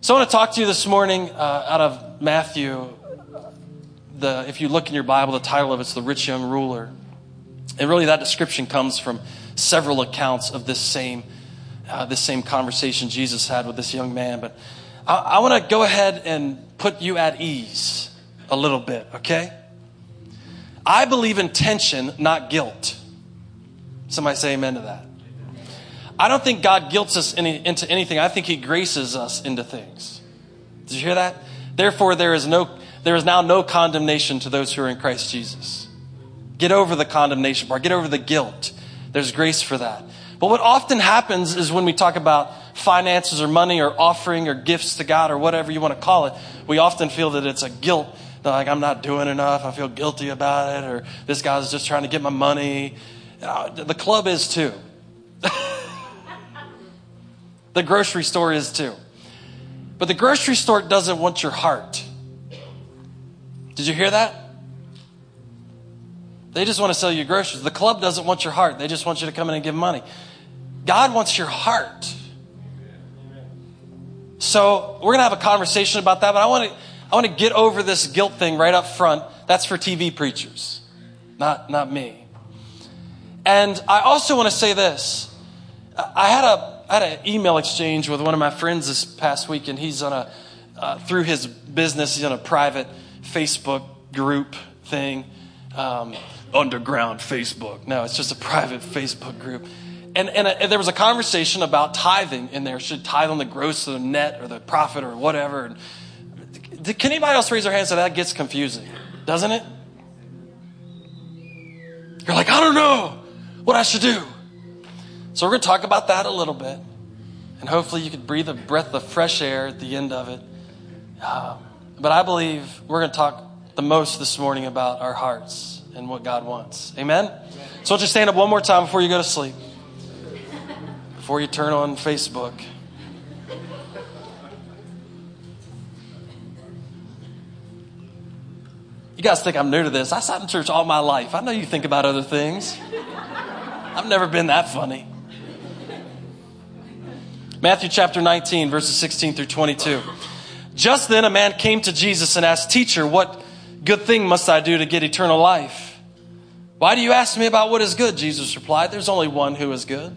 So I want to talk to you this morning uh, out of Matthew. The, if you look in your Bible, the title of it's The Rich Young Ruler. And really, that description comes from several accounts of this same, uh, this same conversation Jesus had with this young man. But I, I want to go ahead and put you at ease a little bit, okay? I believe in tension, not guilt. Somebody say amen to that. I don't think God guilts us any, into anything. I think He graces us into things. Did you hear that? Therefore, there is no, there is now no condemnation to those who are in Christ Jesus. Get over the condemnation part. Get over the guilt. There's grace for that. But what often happens is when we talk about finances or money or offering or gifts to God or whatever you want to call it, we often feel that it's a guilt. Like, I'm not doing enough. I feel guilty about it. Or this guy's just trying to get my money. Uh, the club is too. the grocery store is too. But the grocery store doesn't want your heart. Did you hear that? They just want to sell you groceries. The club doesn't want your heart. They just want you to come in and give money. God wants your heart. So we're going to have a conversation about that, but I want to, I want to get over this guilt thing right up front. That's for TV preachers, not, not me. And I also want to say this. I had a, I had an email exchange with one of my friends this past week, and he's on a, uh, through his business, he's on a private Facebook group thing. Um, underground Facebook. No, it's just a private Facebook group. And, and, and, there was a conversation about tithing in there. Should tithe on the gross or the net or the profit or whatever. And can anybody else raise their hand so that gets confusing? Doesn't it? You're like, I don't know what I should do. So we're going to talk about that a little bit. And hopefully you could breathe a breath of fresh air at the end of it. Um, but I believe we're going to talk the most this morning about our hearts and what God wants. Amen? So just stand up one more time before you go to sleep. Before you turn on Facebook. You guys think I'm new to this. I sat in church all my life. I know you think about other things. I've never been that funny. Matthew chapter 19, verses 16 through 22. Just then a man came to Jesus and asked, Teacher, what good thing must I do to get eternal life? Why do you ask me about what is good? Jesus replied, There's only one who is good.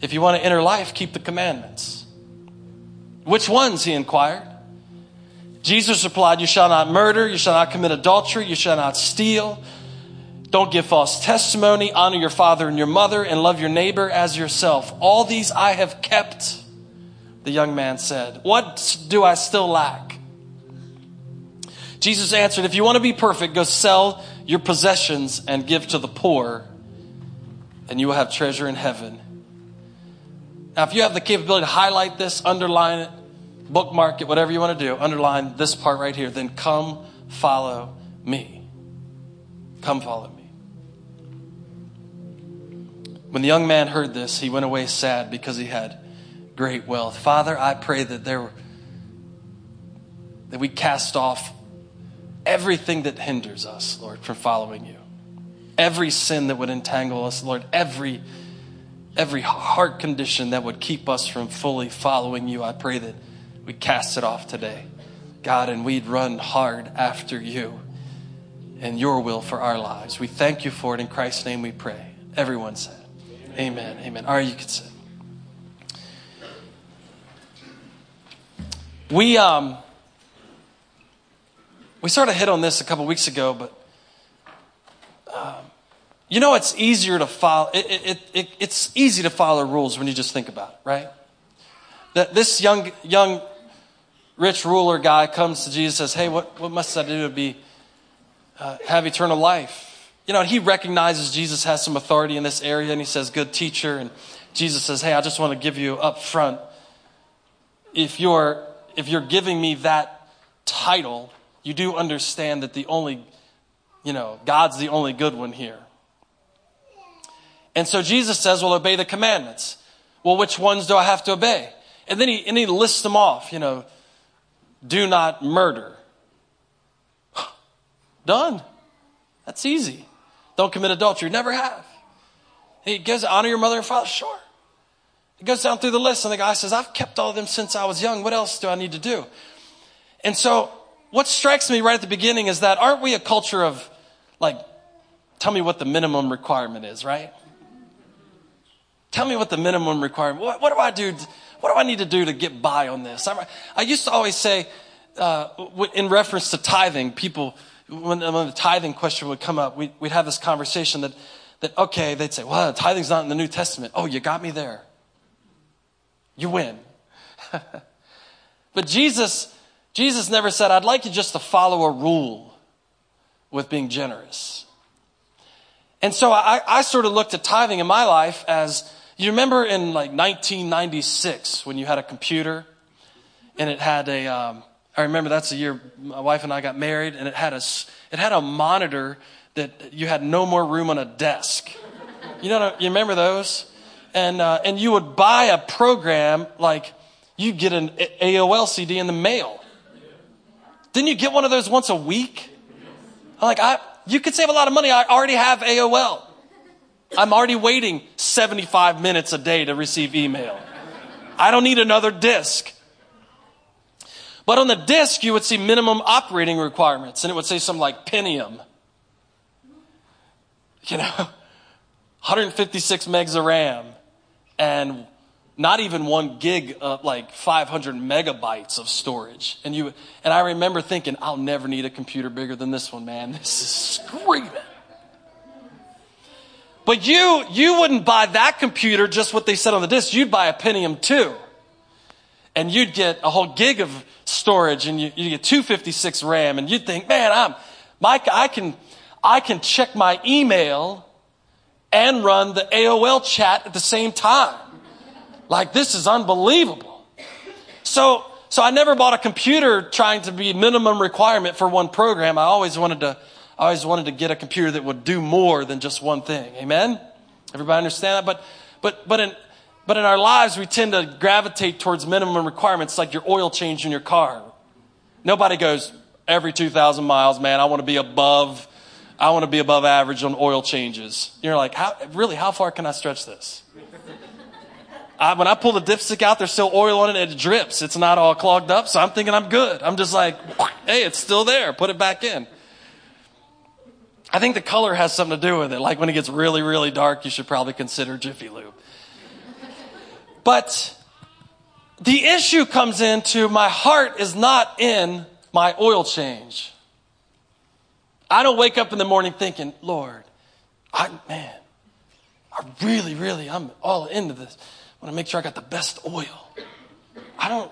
If you want to enter life, keep the commandments. Which ones? He inquired. Jesus replied, You shall not murder, you shall not commit adultery, you shall not steal, don't give false testimony, honor your father and your mother, and love your neighbor as yourself. All these I have kept, the young man said. What do I still lack? Jesus answered, If you want to be perfect, go sell your possessions and give to the poor, and you will have treasure in heaven. Now, if you have the capability to highlight this, underline it, bookmark it, whatever you want to do, underline this part right here, then come follow me. Come follow me. When the young man heard this, he went away sad because he had great wealth. Father, I pray that there that we cast off everything that hinders us, Lord, from following you. Every sin that would entangle us, Lord, every every heart condition that would keep us from fully following you, I pray that we cast it off today. God, and we'd run hard after you and your will for our lives. We thank you for it. In Christ's name we pray. Everyone said, Amen. Amen. All right, you can sit. We, um, we sort of hit on this a couple weeks ago, but um, you know, it's easier to follow. It, it, it, it's easy to follow rules when you just think about it, right? That this young, young, rich ruler guy comes to Jesus and says, "Hey, what, what must I do to be uh, have eternal life?" You know, and he recognizes Jesus has some authority in this area, and he says, "Good teacher." And Jesus says, "Hey, I just want to give you up front. If you're if you're giving me that title." you do understand that the only, you know, God's the only good one here. And so Jesus says, well, obey the commandments. Well, which ones do I have to obey? And then he, and he lists them off, you know, do not murder. Done. That's easy. Don't commit adultery. Never have. He goes, honor your mother and father. Sure. It goes down through the list, and the guy says, I've kept all of them since I was young. What else do I need to do? And so, what strikes me right at the beginning is that aren't we a culture of, like, tell me what the minimum requirement is, right? Tell me what the minimum requirement. What, what do I do? What do I need to do to get by on this? I, I used to always say, uh, in reference to tithing, people when, when the tithing question would come up, we, would we'd have this conversation that, that okay, they'd say, well, tithing's not in the New Testament. Oh, you got me there. You win. but Jesus, Jesus never said, I'd like you just to follow a rule with being generous. And so I, I sort of looked at tithing in my life as, you remember in like 1996 when you had a computer and it had a, um, I remember that's the year my wife and I got married and it had a, it had a monitor that you had no more room on a desk. You know, you remember those? And, uh, and you would buy a program like you'd get an AOL CD in the mail. Didn't you get one of those once a week? I'm like, I, you could save a lot of money. I already have AOL. I'm already waiting 75 minutes a day to receive email. I don't need another disk. But on the disk, you would see minimum operating requirements, and it would say something like Pentium. You know, 156 megs of RAM, and not even one gig of like 500 megabytes of storage. And you, and I remember thinking, I'll never need a computer bigger than this one, man. This is screaming. But you, you wouldn't buy that computer just what they said on the disk. You'd buy a Pentium 2 and you'd get a whole gig of storage and you, you get 256 RAM and you'd think, man, I'm, Mike, I can, I can check my email and run the AOL chat at the same time. Like this is unbelievable. So, so I never bought a computer trying to be minimum requirement for one program. I always wanted to, I always wanted to get a computer that would do more than just one thing. Amen? Everybody understand that? But, but, but in, but in our lives, we tend to gravitate towards minimum requirements like your oil change in your car. Nobody goes, every 2,000 miles, man, I want to be above, I want to be above average on oil changes. You're like, how, really, how far can I stretch this? I, when I pull the dipstick out, there's still oil on it and it drips. It's not all clogged up, so I'm thinking I'm good. I'm just like, hey, it's still there. Put it back in. I think the color has something to do with it. Like when it gets really, really dark, you should probably consider Jiffy Lube. But the issue comes into my heart is not in my oil change. I don't wake up in the morning thinking, Lord, I, man, I really, really, I'm all into this. I want to make sure I got the best oil. I don't.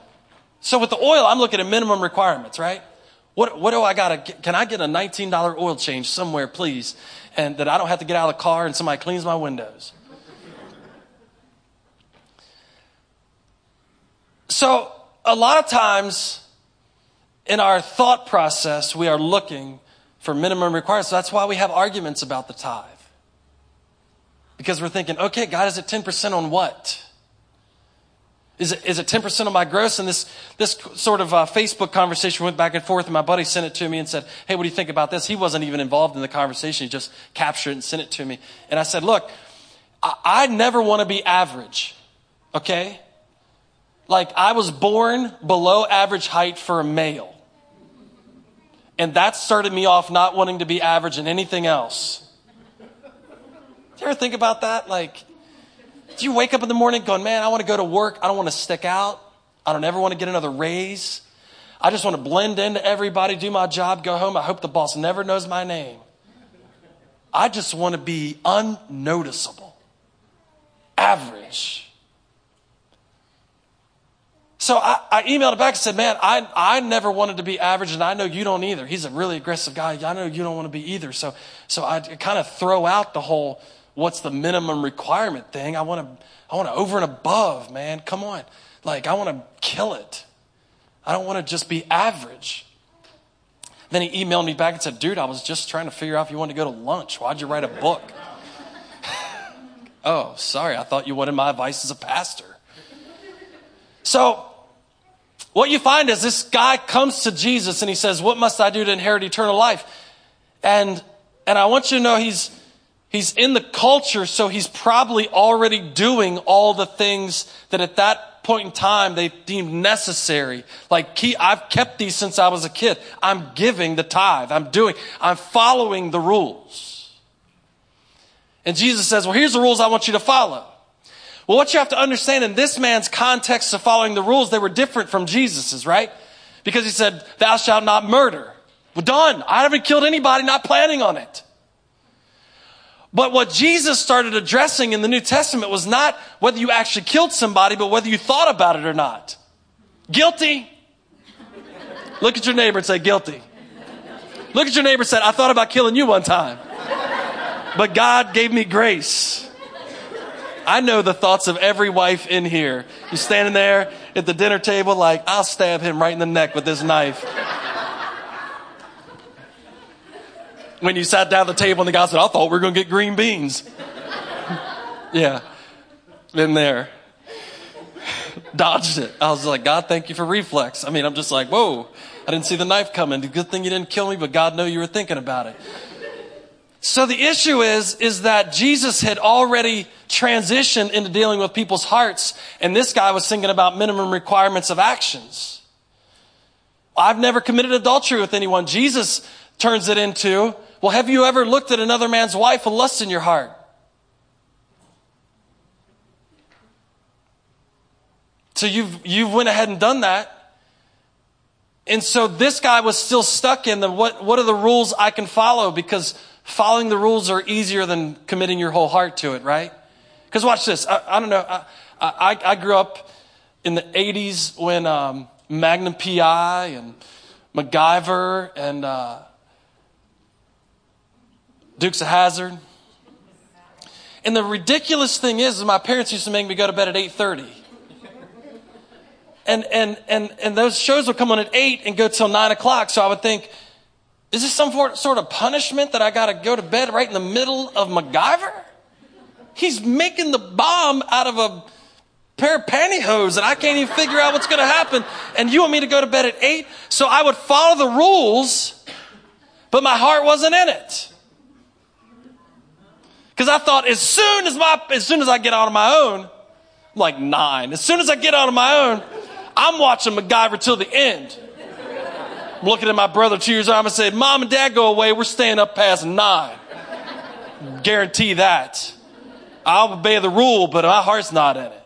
So with the oil, I'm looking at minimum requirements, right? What, what do I got to Can I get a $19 oil change somewhere, please? And that I don't have to get out of the car and somebody cleans my windows. So, a lot of times in our thought process, we are looking for minimum requirements. So that's why we have arguments about the tithe. Because we're thinking, okay, God, is it 10% on what? Is it, is it 10% of my gross? And this, this sort of uh, Facebook conversation went back and forth, and my buddy sent it to me and said, Hey, what do you think about this? He wasn't even involved in the conversation. He just captured it and sent it to me. And I said, Look, I, I never want to be average, okay? Like, I was born below average height for a male. And that started me off not wanting to be average in anything else. Do you ever think about that? Like, do you wake up in the morning going, man, I want to go to work. I don't want to stick out. I don't ever want to get another raise. I just want to blend into everybody, do my job, go home. I hope the boss never knows my name. I just want to be unnoticeable, average. So I, I, emailed him back and said, man, I, I never wanted to be average and I know you don't either. He's a really aggressive guy. I know you don't want to be either. So, so I kind of throw out the whole, what's the minimum requirement thing. I want to, I want to over and above, man. Come on. Like, I want to kill it. I don't want to just be average. Then he emailed me back and said, dude, I was just trying to figure out if you wanted to go to lunch. Why'd you write a book? oh, sorry. I thought you wanted my advice as a pastor. So what you find is this guy comes to Jesus and he says, What must I do to inherit eternal life? And, and I want you to know he's, He's in the culture, so he's probably already doing all the things that at that point in time they deemed necessary. Like, I've kept these since I was a kid. I'm giving the tithe. I'm doing, I'm following the rules. And Jesus says, well, here's the rules I want you to follow. Well, what you have to understand in this man's context of following the rules, they were different from Jesus's, right? Because he said, thou shalt not murder. Well, done. I haven't killed anybody, not planning on it. But what Jesus started addressing in the New Testament was not whether you actually killed somebody, but whether you thought about it or not. Guilty. Look at your neighbor and say, guilty. Look at your neighbor and say, I thought about killing you one time, but God gave me grace. I know the thoughts of every wife in here. You're standing there at the dinner table, like, I'll stab him right in the neck with this knife. when you sat down at the table and the guy said, I thought we were going to get green beans. yeah, been there. Dodged it. I was like, God, thank you for reflex. I mean, I'm just like, whoa, I didn't see the knife coming. Good thing you didn't kill me, but God know you were thinking about it. So the issue is, is that Jesus had already transitioned into dealing with people's hearts, and this guy was thinking about minimum requirements of actions. I've never committed adultery with anyone. Jesus turns it into, well, have you ever looked at another man's wife and lust in your heart? So you've, you've went ahead and done that. And so this guy was still stuck in the, what, what are the rules I can follow? Because following the rules are easier than committing your whole heart to it, right? Because watch this. I, I don't know. I, I, I, grew up in the 80s when um, Magnum PI and MacGyver and uh, Dukes of Hazzard. And the ridiculous thing is, is my parents used to make me go to bed at 8.30. And, and, and, and those shows would come on at 8 and go till 9 o'clock. So I would think, is this some sort of punishment that I got to go to bed right in the middle of MacGyver? He's making the bomb out of a pair of pantyhose and I can't even figure out what's going to happen. And you want me to go to bed at 8? So I would follow the rules, but my heart wasn't in it. Because I thought as soon as my, as soon as I get out on my own, I'm like nine, as soon as I get out on my own, I'm watching MacGyver till the end. I'm looking at my brother two years old. I said, Mom and Dad go away. We're staying up past nine. Guarantee that. I'll obey the rule, but my heart's not in it.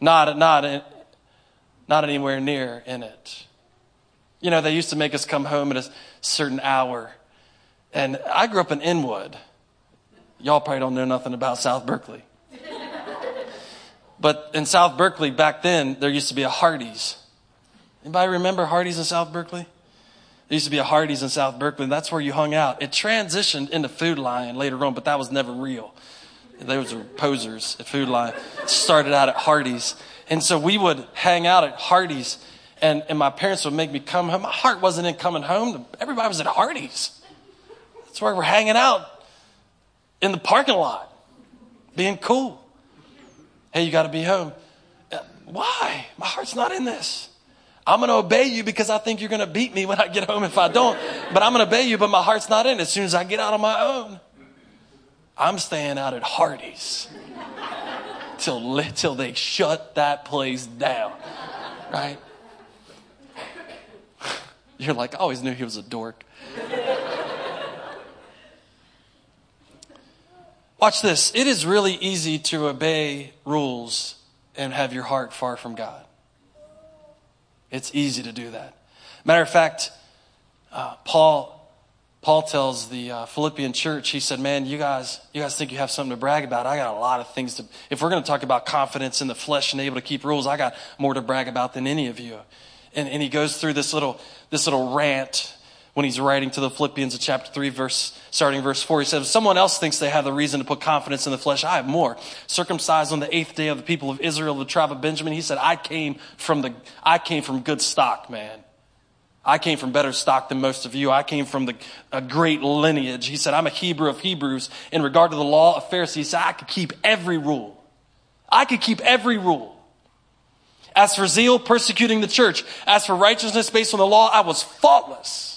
Not, not, in, not anywhere near in it. You know, they used to make us come home at a certain hour. And I grew up in Inwood. Y'all probably don't know nothing about South Berkeley. But in South Berkeley back then, there used to be a Hardee's. Anybody remember Hardee's in South Berkeley? There used to be a Hardee's in South Berkeley. That's where you hung out. It transitioned into Food Lion later on, but that was never real. Those were posers at Food Lion. Started out at Hardee's. And so we would hang out at Hardee's, and, and my parents would make me come home. My heart wasn't in coming home. Everybody was at Hardee's. That's where we're hanging out in the parking lot, being cool. Hey, you got to be home. Uh, why? My heart's not in this. I'm going to obey you because I think you're going to beat me when I get home if I don't. But I'm going to obey you, but my heart's not in it. As soon as I get out on my own, I'm staying out at Hardee's till, till they shut that place down. Right? You're like, I always knew he was a dork. Watch this. It is really easy to obey rules and have your heart far from God. It's easy to do that. Matter of fact, uh, Paul Paul tells the uh, Philippian church, he said, "Man, you guys, you guys think you have something to brag about? I got a lot of things to. If we're going to talk about confidence in the flesh and able to keep rules, I got more to brag about than any of you." And, and he goes through this little this little rant when he's writing to the Philippians in chapter 3, verse, starting verse 4. He says, If someone else thinks they have the reason to put confidence in the flesh, I have more. Circumcised on the eighth day of the people of Israel, the tribe of Benjamin, he said, I came from the, I came from good stock, man. I came from better stock than most of you. I came from the, a great lineage. He said, I'm a Hebrew of Hebrews. In regard to the law of Pharisees, he said, I could keep every rule. I could keep every rule. As for zeal, persecuting the church. As for righteousness based on the law, I was faultless.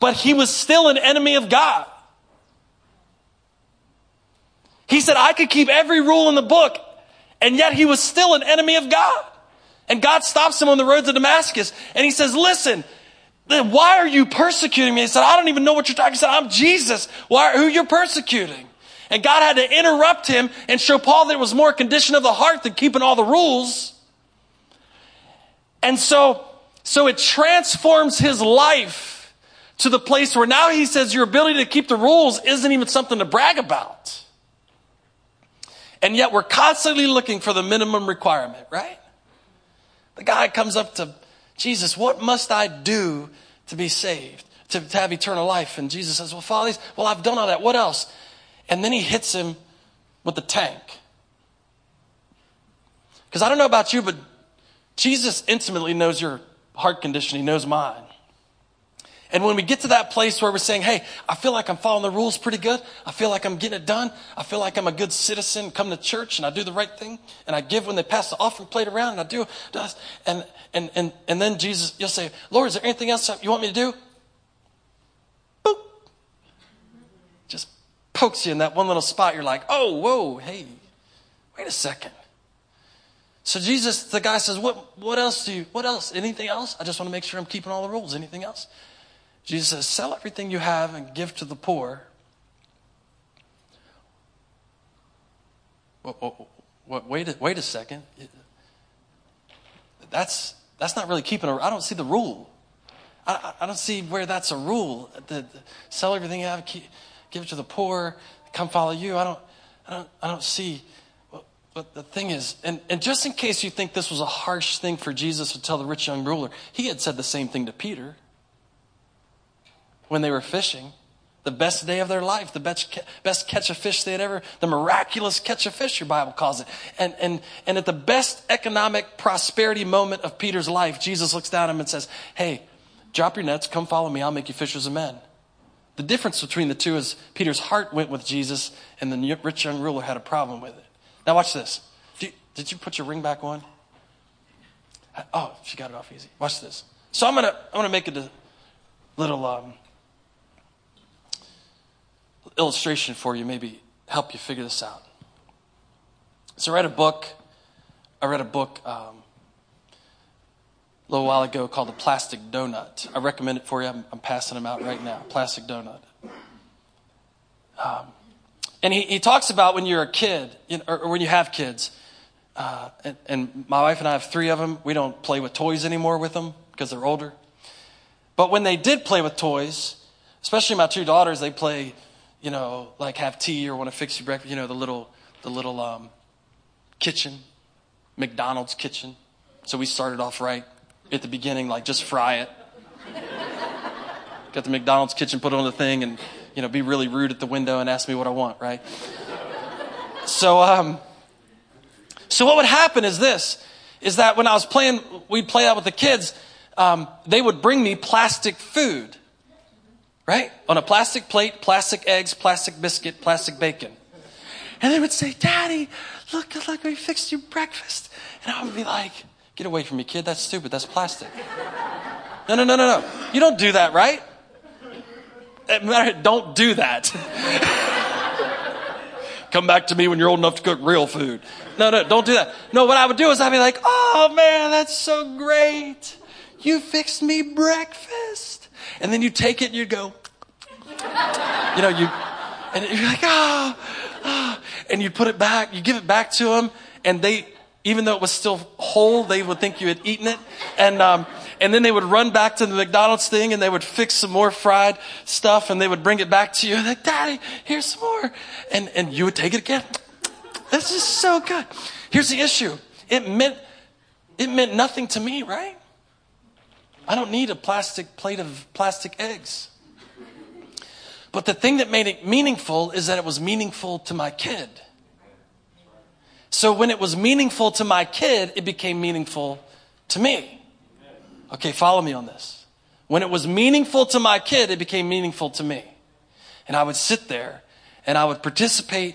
But he was still an enemy of God. He said, I could keep every rule in the book, and yet he was still an enemy of God. And God stops him on the road to Damascus, and he says, Listen, why are you persecuting me? He said, I don't even know what you're talking. About. He said, I'm Jesus. Why, who you're persecuting? And God had to interrupt him and show Paul that it was more condition of the heart than keeping all the rules. And so, so it transforms his life to the place where now he says your ability to keep the rules isn't even something to brag about. And yet we're constantly looking for the minimum requirement, right? The guy comes up to Jesus, what must I do to be saved, to, to have eternal life? And Jesus says, well, Father, well, I've done all that. What else? And then he hits him with the tank. Because I don't know about you, but Jesus intimately knows your heart condition. He knows mine. And when we get to that place where we're saying, hey, I feel like I'm following the rules pretty good. I feel like I'm getting it done. I feel like I'm a good citizen, come to church and I do the right thing. And I give when they pass the offering plate around and I do. And, and, and, and then Jesus, you'll say, Lord, is there anything else you want me to do? Boop. Just pokes you in that one little spot. You're like, oh, whoa, hey, wait a second. So Jesus, the guy says, what, what else do you, what else? Anything else? I just want to make sure I'm keeping all the rules. Anything else? Jesus says, Sell everything you have and give to the poor. Wait a, wait a second. That's, that's not really keeping a I don't see the rule. I, I don't see where that's a rule. The, the, sell everything you have, keep, give it to the poor, come follow you. I don't, I don't, I don't see. But the thing is, and, and just in case you think this was a harsh thing for Jesus to tell the rich young ruler, he had said the same thing to Peter when they were fishing. The best day of their life, the best, best catch of fish they had ever, the miraculous catch of fish, your Bible calls it. And, and, and at the best economic prosperity moment of Peter's life, Jesus looks down at him and says, Hey, drop your nets, come follow me, I'll make you fishers of men. The difference between the two is Peter's heart went with Jesus and the rich young ruler had a problem with it. Now, watch this. You, did you put your ring back on? Oh, she got it off easy. Watch this. So I'm gonna I'm gonna make it a little um, illustration for you, maybe help you figure this out. So I read a book. I read a book um, a little while ago called The Plastic Donut. I recommend it for you. I'm, I'm passing them out right now. Plastic Donut. Um, and he, he talks about when you're a kid, you know, or, when you have kids. Uh, and, and my wife and I have three of them. We don't play with toys anymore with them because they're older. But when they did play with toys, especially my two daughters, they play you know, like have tea or want to fix your breakfast, you know, the little, the little um, kitchen, McDonald's kitchen. So we started off right at the beginning, like just fry it. Got the McDonald's kitchen put on the thing and, you know, be really rude at the window and ask me what I want, right? so, um, so what would happen is this, is that when I was playing, we'd play out with the kids, um, they would bring me plastic food right? On a plastic plate, plastic eggs, plastic biscuit, plastic bacon. And they would say, Daddy, look, look, we fixed you breakfast. And I would be like, Get away from me, kid. That's stupid. That's plastic. No, no, no, no, no. You don't do that, right? Eh, don't do that. Come back to me when you're old enough to cook real food. No, no, don't do that. No, what I would do is I'd be like, oh man, that's so great. You fixed me breakfast. And then you take it and you'd go, you know, you, and you're like, ah, oh, oh, and you put it back, you give it back to them, and they, even though it was still whole, they would think you had eaten it. And, um, and then they would run back to the McDonald's thing and they would fix some more fried stuff and they would bring it back to you. Like, Daddy, here's some more. And, and you would take it again. This is so good. Here's the issue. It meant, it meant nothing to me, right? I don't need a plastic plate of plastic eggs. But the thing that made it meaningful is that it was meaningful to my kid. So when it was meaningful to my kid, it became meaningful to me. Okay, follow me on this. When it was meaningful to my kid, it became meaningful to me. And I would sit there and I would participate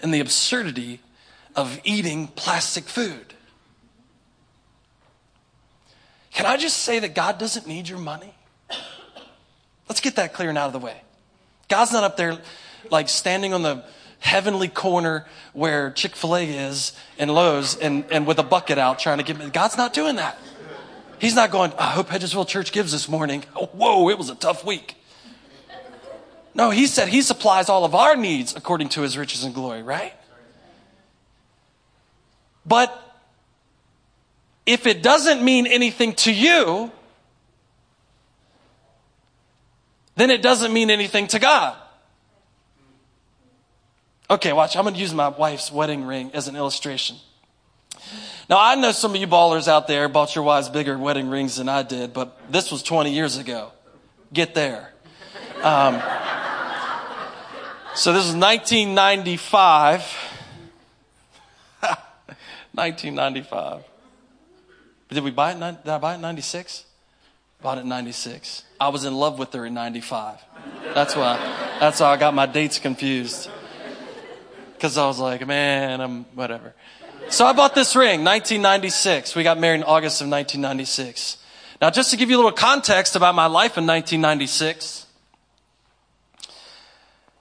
in the absurdity of eating plastic food. Can I just say that God doesn't need your money? Let's get that clear and out of the way. God's not up there like standing on the heavenly corner where Chick fil A is and Lowe's and, and with a bucket out trying to get me. God's not doing that. He's not going, I hope Hedgesville Church gives this morning. Oh, whoa, it was a tough week. No, he said he supplies all of our needs according to his riches and glory, right? But if it doesn't mean anything to you, then it doesn't mean anything to God. Okay, watch. I'm going to use my wife's wedding ring as an illustration. Now, I know some of you ballers out there bought your wives bigger wedding rings than I did, but this was 20 years ago. Get there. Um, so this is 1995. 1995. Did we buy it? Did I buy it in 96? Bought it in 96. I was in love with her in 95. That's why, that's how I got my dates confused. Cause I was like, man, I'm whatever. So I bought this ring, 1996. We got married in August of 1996. Now, just to give you a little context about my life in 1996,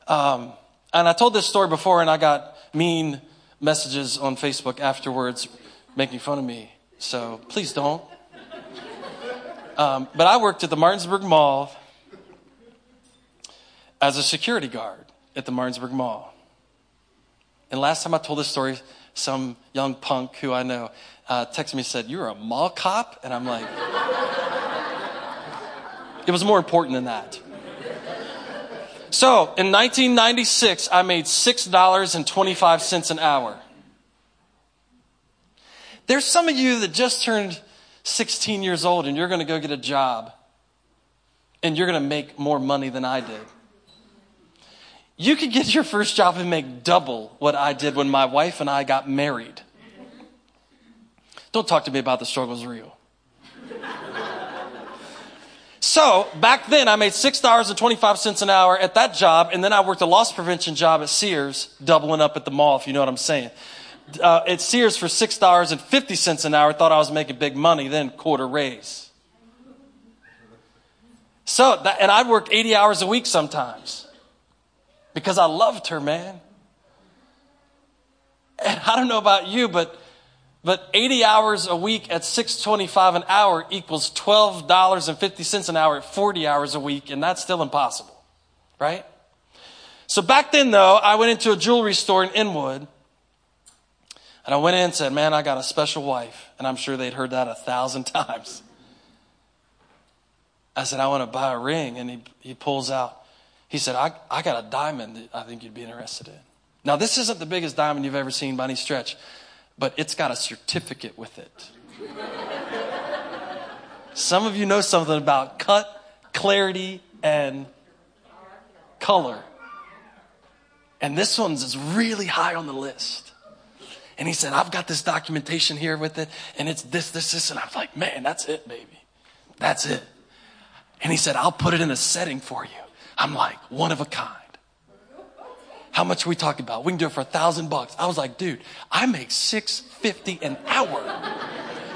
um, and I told this story before, and I got mean messages on Facebook afterwards making fun of me. So please don't. Um, but I worked at the Martinsburg Mall as a security guard at the Martinsburg Mall. And last time I told this story, some young punk who I know uh, texted me and said, You're a mall cop? And I'm like, It was more important than that. So in 1996, I made $6.25 an hour. There's some of you that just turned 16 years old and you're going to go get a job and you're going to make more money than I did. You could get your first job and make double what I did when my wife and I got married. Don't talk to me about the struggle's real. So back then, I made $6.25 an hour at that job, and then I worked a loss prevention job at Sears, doubling up at the mall, if you know what I'm saying. Uh, at Sears for $6.50 an hour, thought I was making big money, then quarter raise. So, that, and I'd work 80 hours a week sometimes because I loved her, man. And I don't know about you, but but 80 hours a week at 625 an hour equals $12.50 an hour at 40 hours a week, and that's still impossible, right? So back then, though, I went into a jewelry store in Inwood, and I went in and said, Man, I got a special wife. And I'm sure they'd heard that a thousand times. I said, I want to buy a ring. And he, he pulls out, he said, I, I got a diamond that I think you'd be interested in. Now, this isn't the biggest diamond you've ever seen by any stretch but it's got a certificate with it. Some of you know something about cut, clarity, and color. And this one's is really high on the list. And he said, I've got this documentation here with it, and it's this, this, this. And I was like, man, that's it, baby. That's it. And he said, I'll put it in a setting for you. I'm like, one of a kind. How much are we talking about? We can do it for a thousand bucks. I was like, dude, I make six fifty an hour.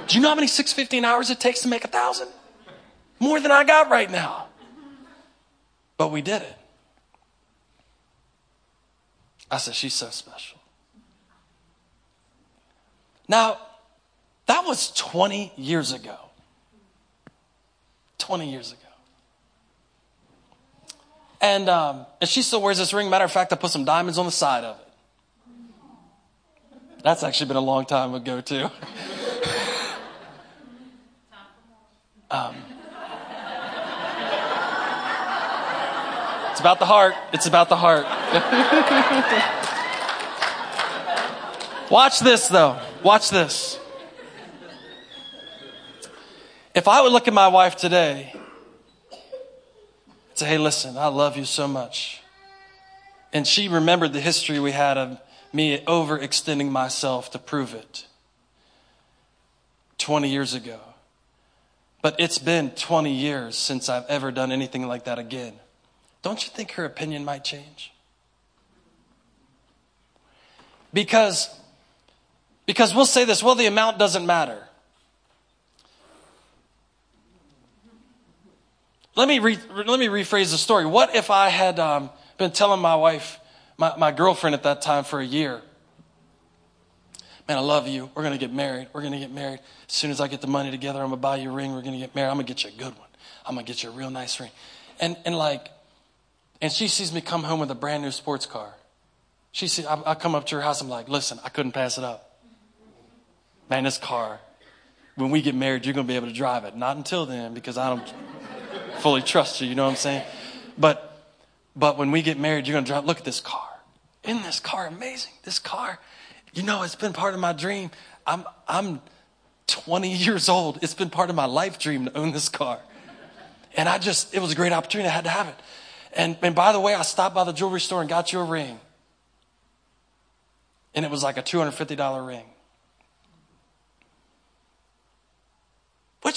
Do you know how many six fifty an hours it takes to make a thousand? More than I got right now. But we did it. I said, she's so special. Now, that was 20 years ago. 20 years ago. And, um, and she still wears this ring. Matter of fact, I put some diamonds on the side of it. That's actually been a long time ago, too. um, it's about the heart. It's about the heart. Watch this, though. Watch this. If I would look at my wife today and say, hey, listen, I love you so much. And she remembered the history we had of me overextending myself to prove it 20 years ago. But it's been 20 years since I've ever done anything like that again. Don't you think her opinion might change? Because, because we'll say this well, the amount doesn't matter. let me, re, let me rephrase the story. What if I had um, been telling my wife, my, my girlfriend at that time for a year, man, I love you. We're going to get married. We're going to get married. As soon as I get the money together, I'm going to buy you a ring. We're going to get married. I'm going to get you a good one. I'm going to get you a real nice ring. And, and like, and she sees me come home with a brand new sports car. She see, I, I come up to her house. I'm like, listen, I couldn't pass it up. Man, this car, when we get married, you're going to be able to drive it. Not until then, because I don't fully trust you. You know what I'm saying? But, but when we get married, you're going to drive. Look at this car. Isn't this car amazing? This car, you know, it's been part of my dream. I'm, I'm 20 years old. It's been part of my life dream to own this car. And I just, it was a great opportunity. I had to have it. And, and by the way, I stopped by the jewelry store and got you a ring. And it was like a $250 ring.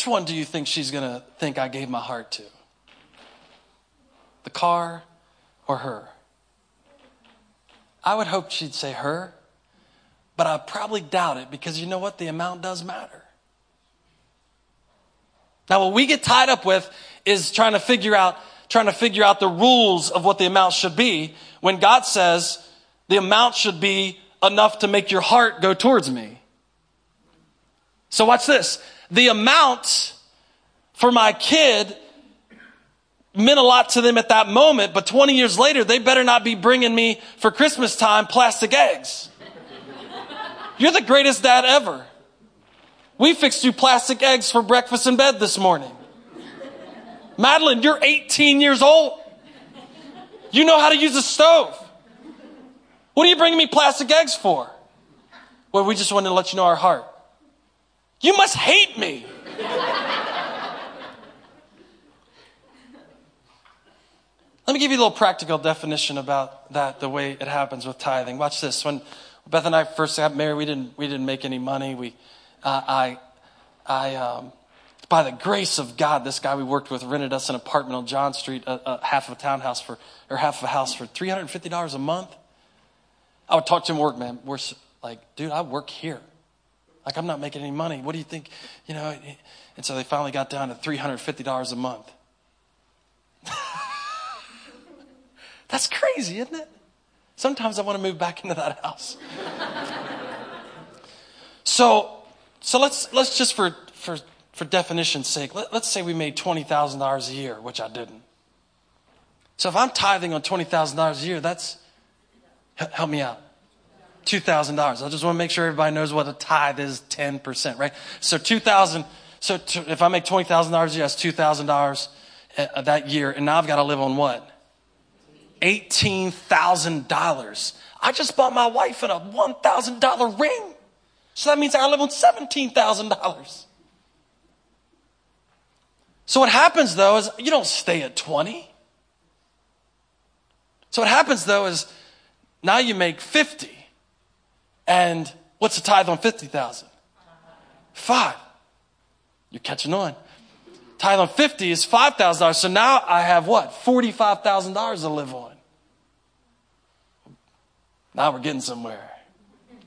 Which one do you think she's going to think I gave my heart to? The car or her? I would hope she'd say her, but I probably doubt it because you know what? The amount does matter. Now, what we get tied up with is trying to figure out, trying to figure out the rules of what the amount should be when God says the amount should be enough to make your heart go towards me. So watch this. The amount for my kid meant a lot to them at that moment, but 20 years later, they better not be bringing me for Christmas time plastic eggs. You're the greatest dad ever. We fixed you plastic eggs for breakfast in bed this morning. Madeline, you're 18 years old. You know how to use a stove. What are you bringing me plastic eggs for? Well, we just wanted to let you know our heart. You must hate me. Let me give you a little practical definition about that, the way it happens with tithing. Watch this. When Beth and I first got married, we didn't, we didn't make any money. We, uh, I, I, um, by the grace of God, this guy we worked with rented us an apartment on John Street, a, a half of a townhouse for, or half of a house for $350 a month. I would talk to him work, man. We're like, dude, I work here. Like, I'm not making any money. What do you think? You know, and so they finally got down to $350 a month. That's crazy, isn't it? Sometimes I want to move back into that house. so, so let's, let's just for, for, for definition's sake, let, let's say we made $20,000 a year, which I didn't. So if I'm tithing on $20,000 a year, that's, help me out. $2,000. I just want to make sure everybody knows what a tithe is 10%, right? So 2000 so to, if I make $20,000 a year, that's $2,000 uh, that year. And now I've got to live on what? $18,000. I just bought my wife a $1,000 ring. So that means I live on $17,000. So what happens though is you don't stay at 20. So what happens though is now you make 50. And what's the tithe on 50,000? Five. You're catching on. Tithe on 50 is $5,000. So now I have what? $45,000 to live on. Now we're getting somewhere.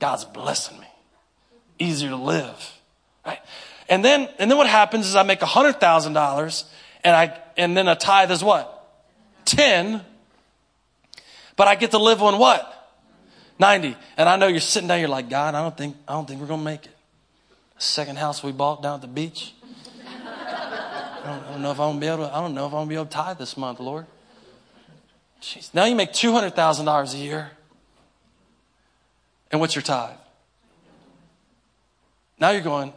God's blessing me. Easier to live. Right? And then, and then what happens is I make $100,000 and I, and then a tithe is what? 10. But I get to live on what? 90. And I know you're sitting down, you're like, God, I don't think, I don't think we're going to make it. second house we bought down at the beach. I don't, I don't know if I'm going to be able to, I don't know if I'm going to be able to tithe this month, Lord. Jeez. Now you make $200,000 a year. And what's your tithe? Now you're going,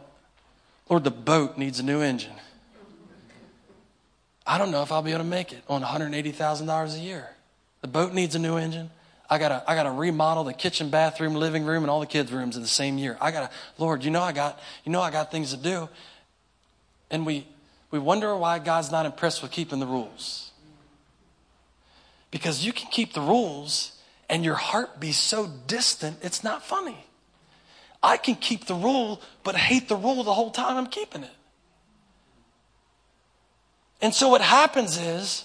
Lord, the boat needs a new engine. I don't know if I'll be able to make it on $180,000 a year. The boat needs a new engine. I gotta, I gotta remodel the kitchen, bathroom, living room, and all the kids' rooms in the same year. I gotta, Lord, you know I got, you know I got things to do. And we, we wonder why God's not impressed with keeping the rules. Because you can keep the rules and your heart be so distant, it's not funny. I can keep the rule, but hate the rule the whole time I'm keeping it. And so what happens is,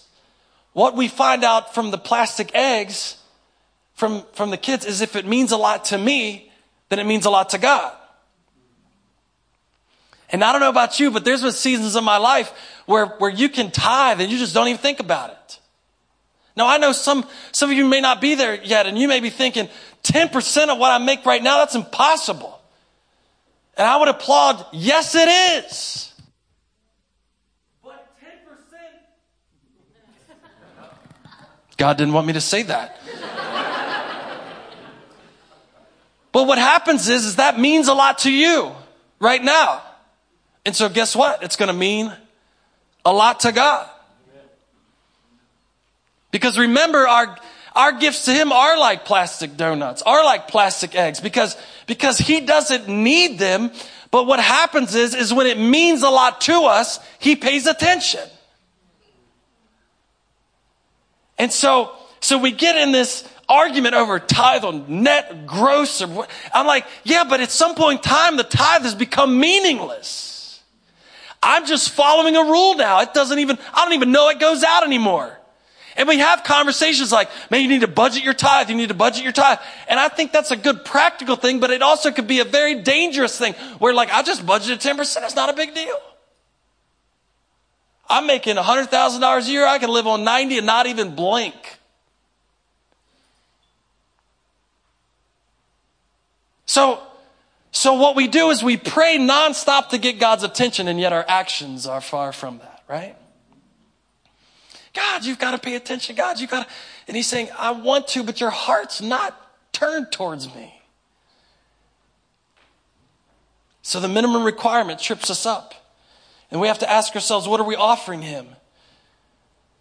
what we find out from the plastic eggs from, from the kids is if it means a lot to me, then it means a lot to God. And I don't know about you, but there's been seasons of my life where, where you can tithe and you just don't even think about it. Now I know some, some of you may not be there yet and you may be thinking 10% of what I make right now, that's impossible. And I would applaud, yes it is. But 10%. God didn't want me to say that. But what happens is, is that means a lot to you right now. And so guess what? It's going to mean a lot to God. Because remember, our, our gifts to him are like plastic donuts, are like plastic eggs because, because he doesn't need them. But what happens is, is when it means a lot to us, he pays attention. And so, so we get in this argument over tithe on net gross or what. I'm like, yeah, but at some point in time, the tithe has become meaningless. I'm just following a rule now. It doesn't even, I don't even know it goes out anymore. And we have conversations like, man, you need to budget your tithe. You need to budget your tithe. And I think that's a good practical thing, but it also could be a very dangerous thing where like, I just budgeted 10%. It's not a big deal. I'm making $100,000 a year. I can live on 90 and not even blink. So, so what we do is we pray nonstop to get God's attention and yet our actions are far from that, right? God, you've got to pay attention. God, you've got to. And he's saying, I want to, but your heart's not turned towards me. So the minimum requirement trips us up. And we have to ask ourselves, what are we offering him?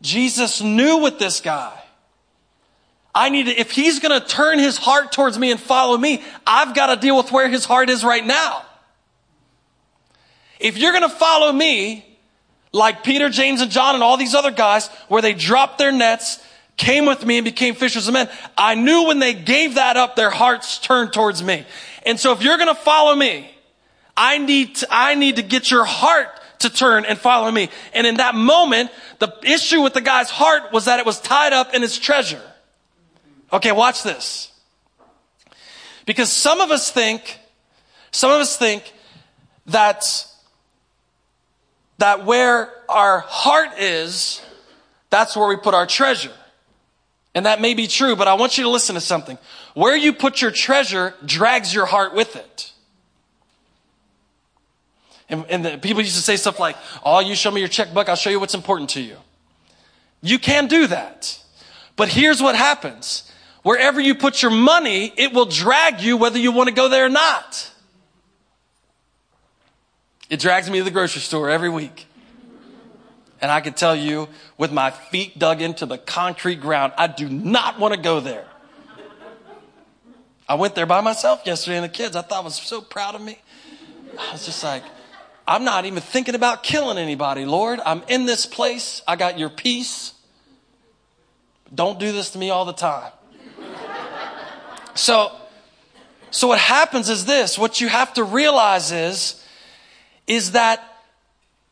Jesus knew with this guy. I need to, if he's going to turn his heart towards me and follow me, I've got to deal with where his heart is right now. If you're going to follow me, like Peter, James, and John and all these other guys, where they dropped their nets, came with me and became fishers of men. I knew when they gave that up, their hearts turned towards me. And so if you're going to follow me, I need to, I need to get your heart to turn and follow me. And in that moment, the issue with the guy's heart was that it was tied up in his treasure. Okay, watch this. Because some of us think, some of us think that that where our heart is, that's where we put our treasure. And that may be true, but I want you to listen to something. Where you put your treasure drags your heart with it. And, and the, people used to say stuff like, Oh, you show me your checkbook, I'll show you what's important to you. You can do that. But here's what happens. Wherever you put your money, it will drag you whether you want to go there or not. It drags me to the grocery store every week. And I can tell you, with my feet dug into the concrete ground, I do not want to go there. I went there by myself yesterday and the kids, I thought was so proud of me. I was just like, I'm not even thinking about killing anybody, Lord. I'm in this place. I got your peace. Don't do this to me all the time. So, so what happens is this, what you have to realize is, is that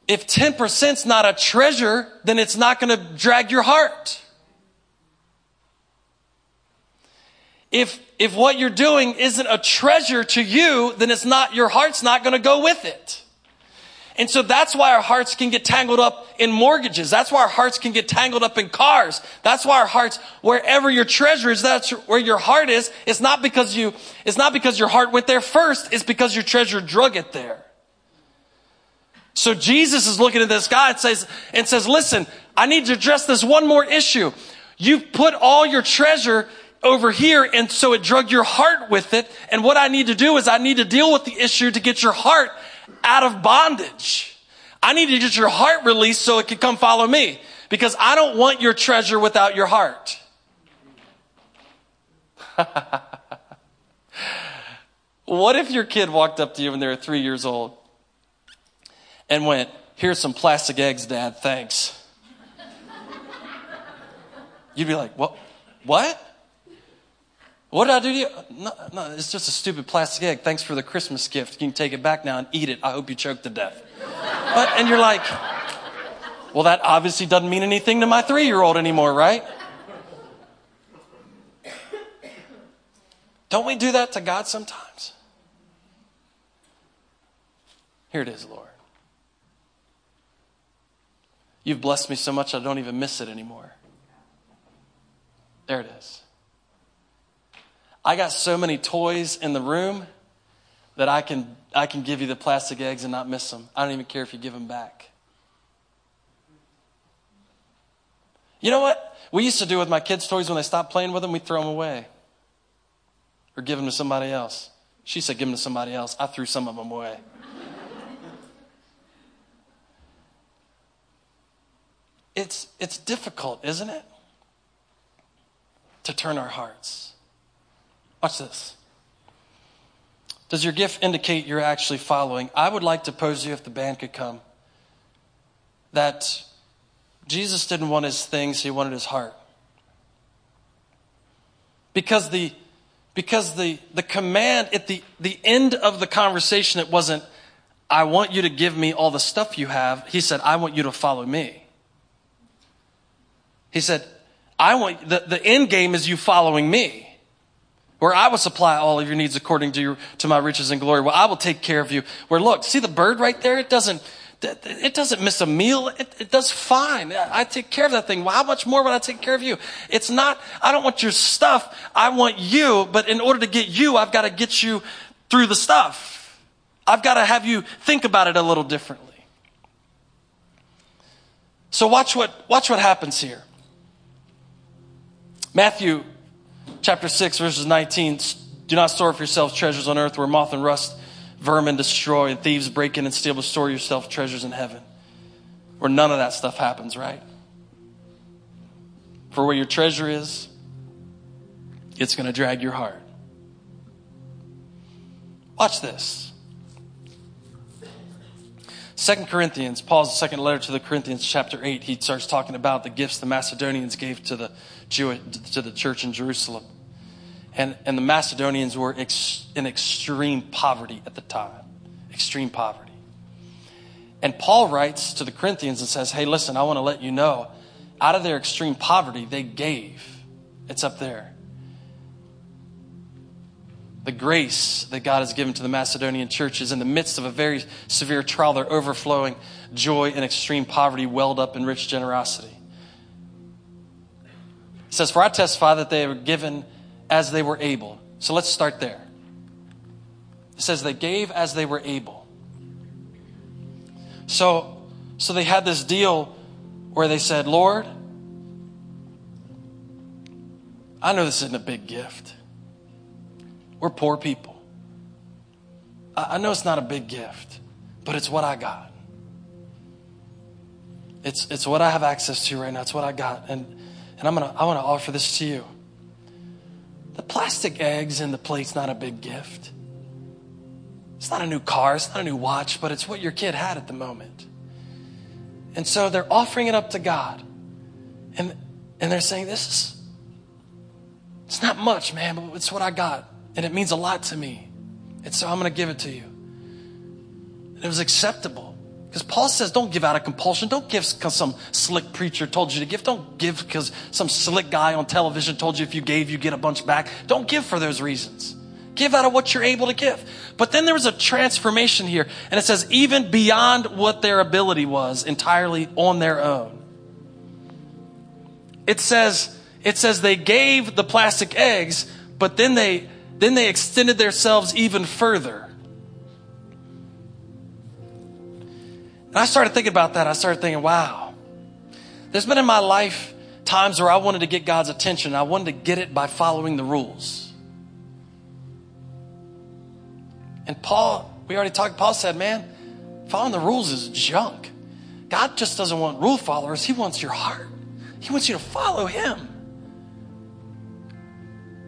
if 10% is not a treasure, then it's not going to drag your heart. If, if what you're doing isn't a treasure to you, then it's not, your heart's not going to go with it. And so that's why our hearts can get tangled up in mortgages. That's why our hearts can get tangled up in cars. That's why our hearts, wherever your treasure is, that's where your heart is. It's not because you, it's not because your heart went there first. It's because your treasure drug it there. So Jesus is looking at this guy and says, and says, listen, I need to address this one more issue. You've put all your treasure over here and so it drug your heart with it. And what I need to do is I need to deal with the issue to get your heart out of bondage. I need to get your heart released so it can come follow me because I don't want your treasure without your heart. what if your kid walked up to you when they were three years old and went, Here's some plastic eggs, Dad, thanks. You'd be like, What? What? What did I do to you? No, no, it's just a stupid plastic egg. Thanks for the Christmas gift. You can take it back now and eat it. I hope you choke to death. But, and you're like, well, that obviously doesn't mean anything to my three year old anymore, right? Don't we do that to God sometimes? Here it is, Lord. You've blessed me so much I don't even miss it anymore. There it is. I got so many toys in the room that I can, I can give you the plastic eggs and not miss them. I don't even care if you give them back. You know what? We used to do with my kids' toys when they stopped playing with them, we'd throw them away or give them to somebody else. She said, give them to somebody else. I threw some of them away. it's, it's difficult, isn't it? To turn our hearts. Watch this. Does your gift indicate you're actually following? I would like to pose you, if the band could come, that Jesus didn't want his things, he wanted his heart. Because the because the, the command at the, the end of the conversation, it wasn't, I want you to give me all the stuff you have. He said, I want you to follow me. He said, I want, the, the end game is you following me. Where I will supply all of your needs according to your, to my riches and glory. Well, I will take care of you. Where look, see the bird right there? It doesn't, it doesn't miss a meal. It, it, does fine. I take care of that thing. Well, how much more would I take care of you? It's not, I don't want your stuff. I want you. But in order to get you, I've got to get you through the stuff. I've got to have you think about it a little differently. So watch what, watch what happens here. Matthew chapter 6, verses 19. Do not store for yourselves treasures on earth where moth and rust vermin destroy and thieves break in and steal, but store yourself treasures in heaven where none of that stuff happens, right? For where your treasure is, it's going to drag your heart. Watch this. Second Corinthians, Paul's second letter to the Corinthians, chapter 8, he starts talking about the gifts the Macedonians gave to the to the church in Jerusalem. And, and the Macedonians were ex, in extreme poverty at the time. Extreme poverty. And Paul writes to the Corinthians and says, Hey, listen, I want to let you know, out of their extreme poverty, they gave. It's up there. The grace that God has given to the Macedonian churches in the midst of a very severe trial, their overflowing joy and extreme poverty welled up in rich generosity. He says, For I testify that they were given as they were able. So let's start there. It says they gave as they were able. So, so they had this deal where they said, Lord, I know this isn't a big gift. We're poor people. I, I know it's not a big gift, but it's what I got. It's, it's what I have access to right now. It's what I got. And, and I'm gonna, I want to offer this to you. The plastic eggs in the plate's not a big gift. It's not a new car, it's not a new watch, but it's what your kid had at the moment. And so they're offering it up to God. And, and they're saying, This is, it's not much, man, but it's what I got. And it means a lot to me. And so I'm going to give it to you. And it was acceptable. Because Paul says, don't give out of compulsion. Don't give because some slick preacher told you to give. Don't give because some slick guy on television told you if you gave, you get a bunch back. Don't give for those reasons. Give out of what you're able to give. But then there was a transformation here. And it says, even beyond what their ability was, entirely on their own. It says, it says they gave the plastic eggs, but then they, then they extended themselves even further. And I started thinking about that. I started thinking, wow, there's been in my life times where I wanted to get God's attention. I wanted to get it by following the rules. And Paul, we already talked, Paul said, man, following the rules is junk. God just doesn't want rule followers, He wants your heart. He wants you to follow Him.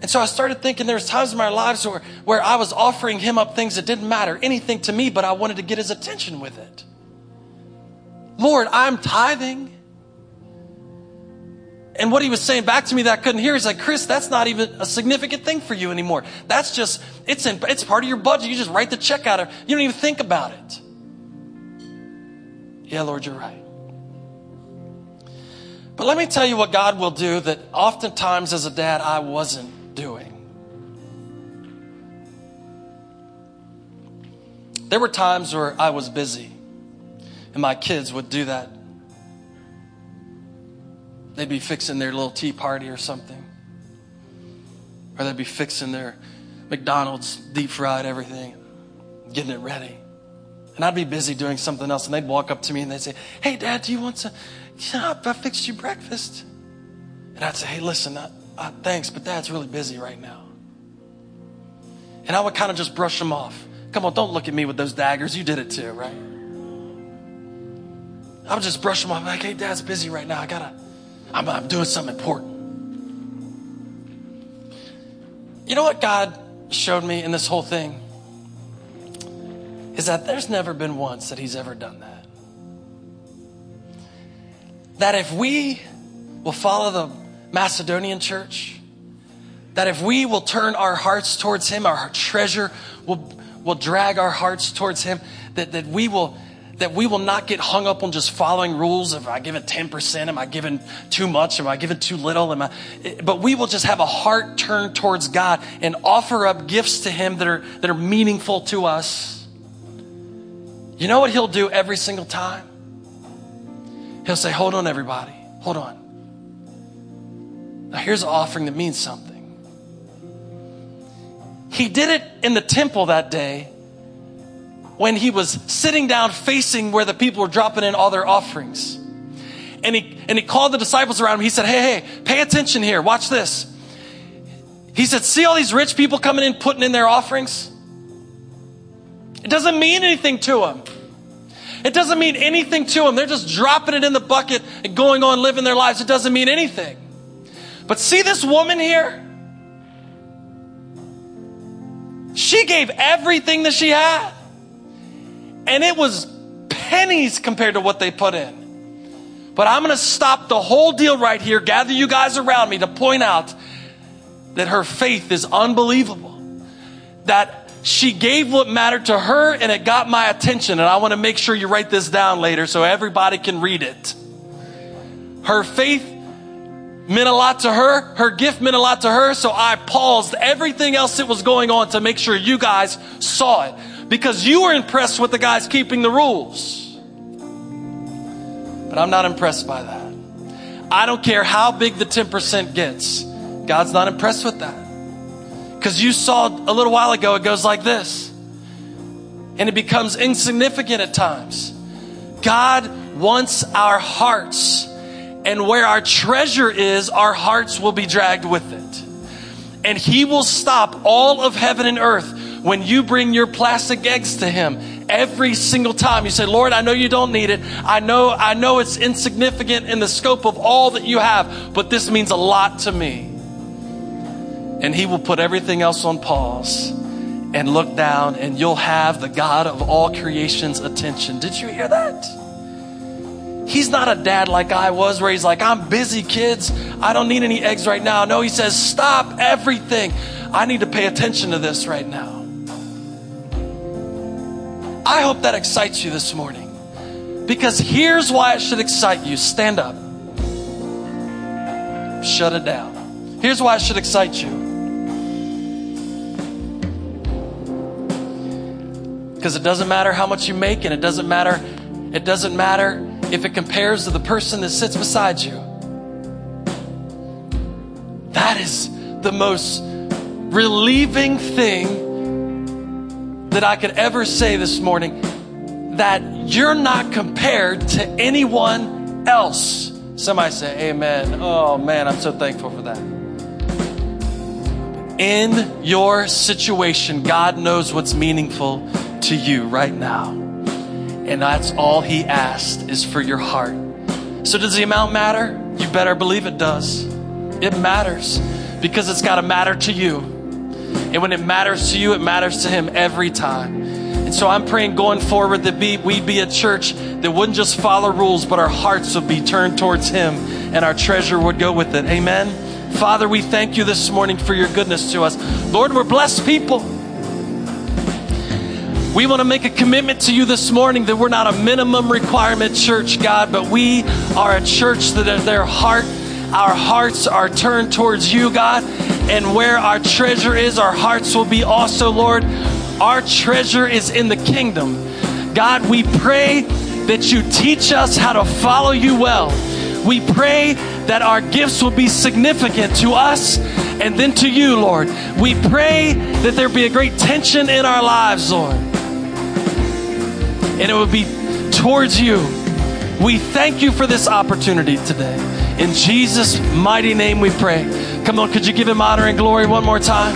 And so I started thinking there was times in my lives where, where I was offering Him up things that didn't matter anything to me, but I wanted to get His attention with it. Lord, I'm tithing. And what he was saying back to me that I couldn't hear is like, Chris, that's not even a significant thing for you anymore. That's just, it's in, it's part of your budget. You just write the check out of You don't even think about it. Yeah, Lord, you're right. But let me tell you what God will do that oftentimes as a dad I wasn't There were times where I was busy and my kids would do that. They'd be fixing their little tea party or something. Or they'd be fixing their McDonald's deep fried everything, getting it ready. And I'd be busy doing something else, and they'd walk up to me and they'd say, Hey, Dad, do you want to? Yeah, I fixed you breakfast. And I'd say, Hey, listen, I, I, thanks, but Dad's really busy right now. And I would kind of just brush them off. Come on, don't look at me with those daggers. You did it too, right? I'm just brushing off, like, Hey, Dad's busy right now. I gotta, I'm, I'm doing something important. You know what God showed me in this whole thing? Is that there's never been once that He's ever done that. That if we will follow the Macedonian church, that if we will turn our hearts towards Him, our treasure will, will drag our hearts towards Him, that, that we will that we will not get hung up on just following rules. If I give it 10%, am I giving too much? Am I giving too little? Am I, but we will just have a heart turned towards God and offer up gifts to Him that are, that are meaningful to us. You know what He'll do every single time? He'll say, Hold on, everybody. Hold on. Now, here's an offering that means something. He did it in the temple that day when he was sitting down facing where the people were dropping in all their offerings. And he, and he called the disciples around him. He said, Hey, hey, pay attention here. Watch this. He said, See all these rich people coming in, putting in their offerings? It doesn't mean anything to them. It doesn't mean anything to them. They're just dropping it in the bucket and going on living their lives. It doesn't mean anything. But see this woman here? She gave everything that she had. And it was pennies compared to what they put in. But I'm going to stop the whole deal right here, gather you guys around me to point out that her faith is unbelievable. That she gave what mattered to her and it got my attention. And I want to make sure you write this down later so everybody can read it. Her faith meant a lot to her. Her gift meant a lot to her. So I paused everything else that was going on to make sure you guys saw it because you were impressed with the guys keeping the rules. But I'm not impressed by that. I don't care how big the 10% gets. God's not impressed with that. Because you saw a little while ago, it goes like this. And it becomes insignificant at times. God wants our hearts. And where our treasure is, our hearts will be dragged with it. And He will stop all of heaven and earth when you bring your plastic eggs to him every single time. You say lord i know you don't need it. I know i know it's insignificant in the scope of all that you have but this means a lot to me. And he will put everything else on pause and look down and you'll have the god of all creation's attention. Did you hear that He's not a dad like I was, where he's like, I'm busy, kids. I don't need any eggs right now. No, he says, Stop everything. I need to pay attention to this right now. I hope that excites you this morning. Because here's why it should excite you. Stand up. Shut it down. Here's why it should excite you. Because it doesn't matter how much you make, and it doesn't matter, it doesn't matter if it compares to the person that sits beside you. That is the most relieving thing that I could ever say this morning that you're not compared to anyone else. Somebody say, Amen. Oh man, I'm so thankful for that. In your situation, God knows what's meaningful to you right now. And that's all He asked is for your heart. So, does the amount matter? You better believe it does. It matters because it's got to matter to you. And when it matters to you, it matters to Him every time. And so I'm praying going forward that we we be a church that wouldn't just follow rules, but our hearts would be turned towards Him and our treasure would go with it. Amen. Father, we thank you this morning for your goodness to us. Lord, we're blessed people. We want to make a commitment to you this morning that we're not a minimum requirement church, God, but we are a church that their heart, our hearts are turned towards you, God and where our treasure is, our hearts will be also, Lord. our treasure is in the kingdom. God, we pray that you teach us how to follow you well. We pray that our gifts will be significant to us and then to you, Lord. We pray that there be a great tension in our lives, Lord. And it would be towards you. We thank you for this opportunity today. In Jesus' mighty name we pray. Come on, could you give him honor and glory one more time?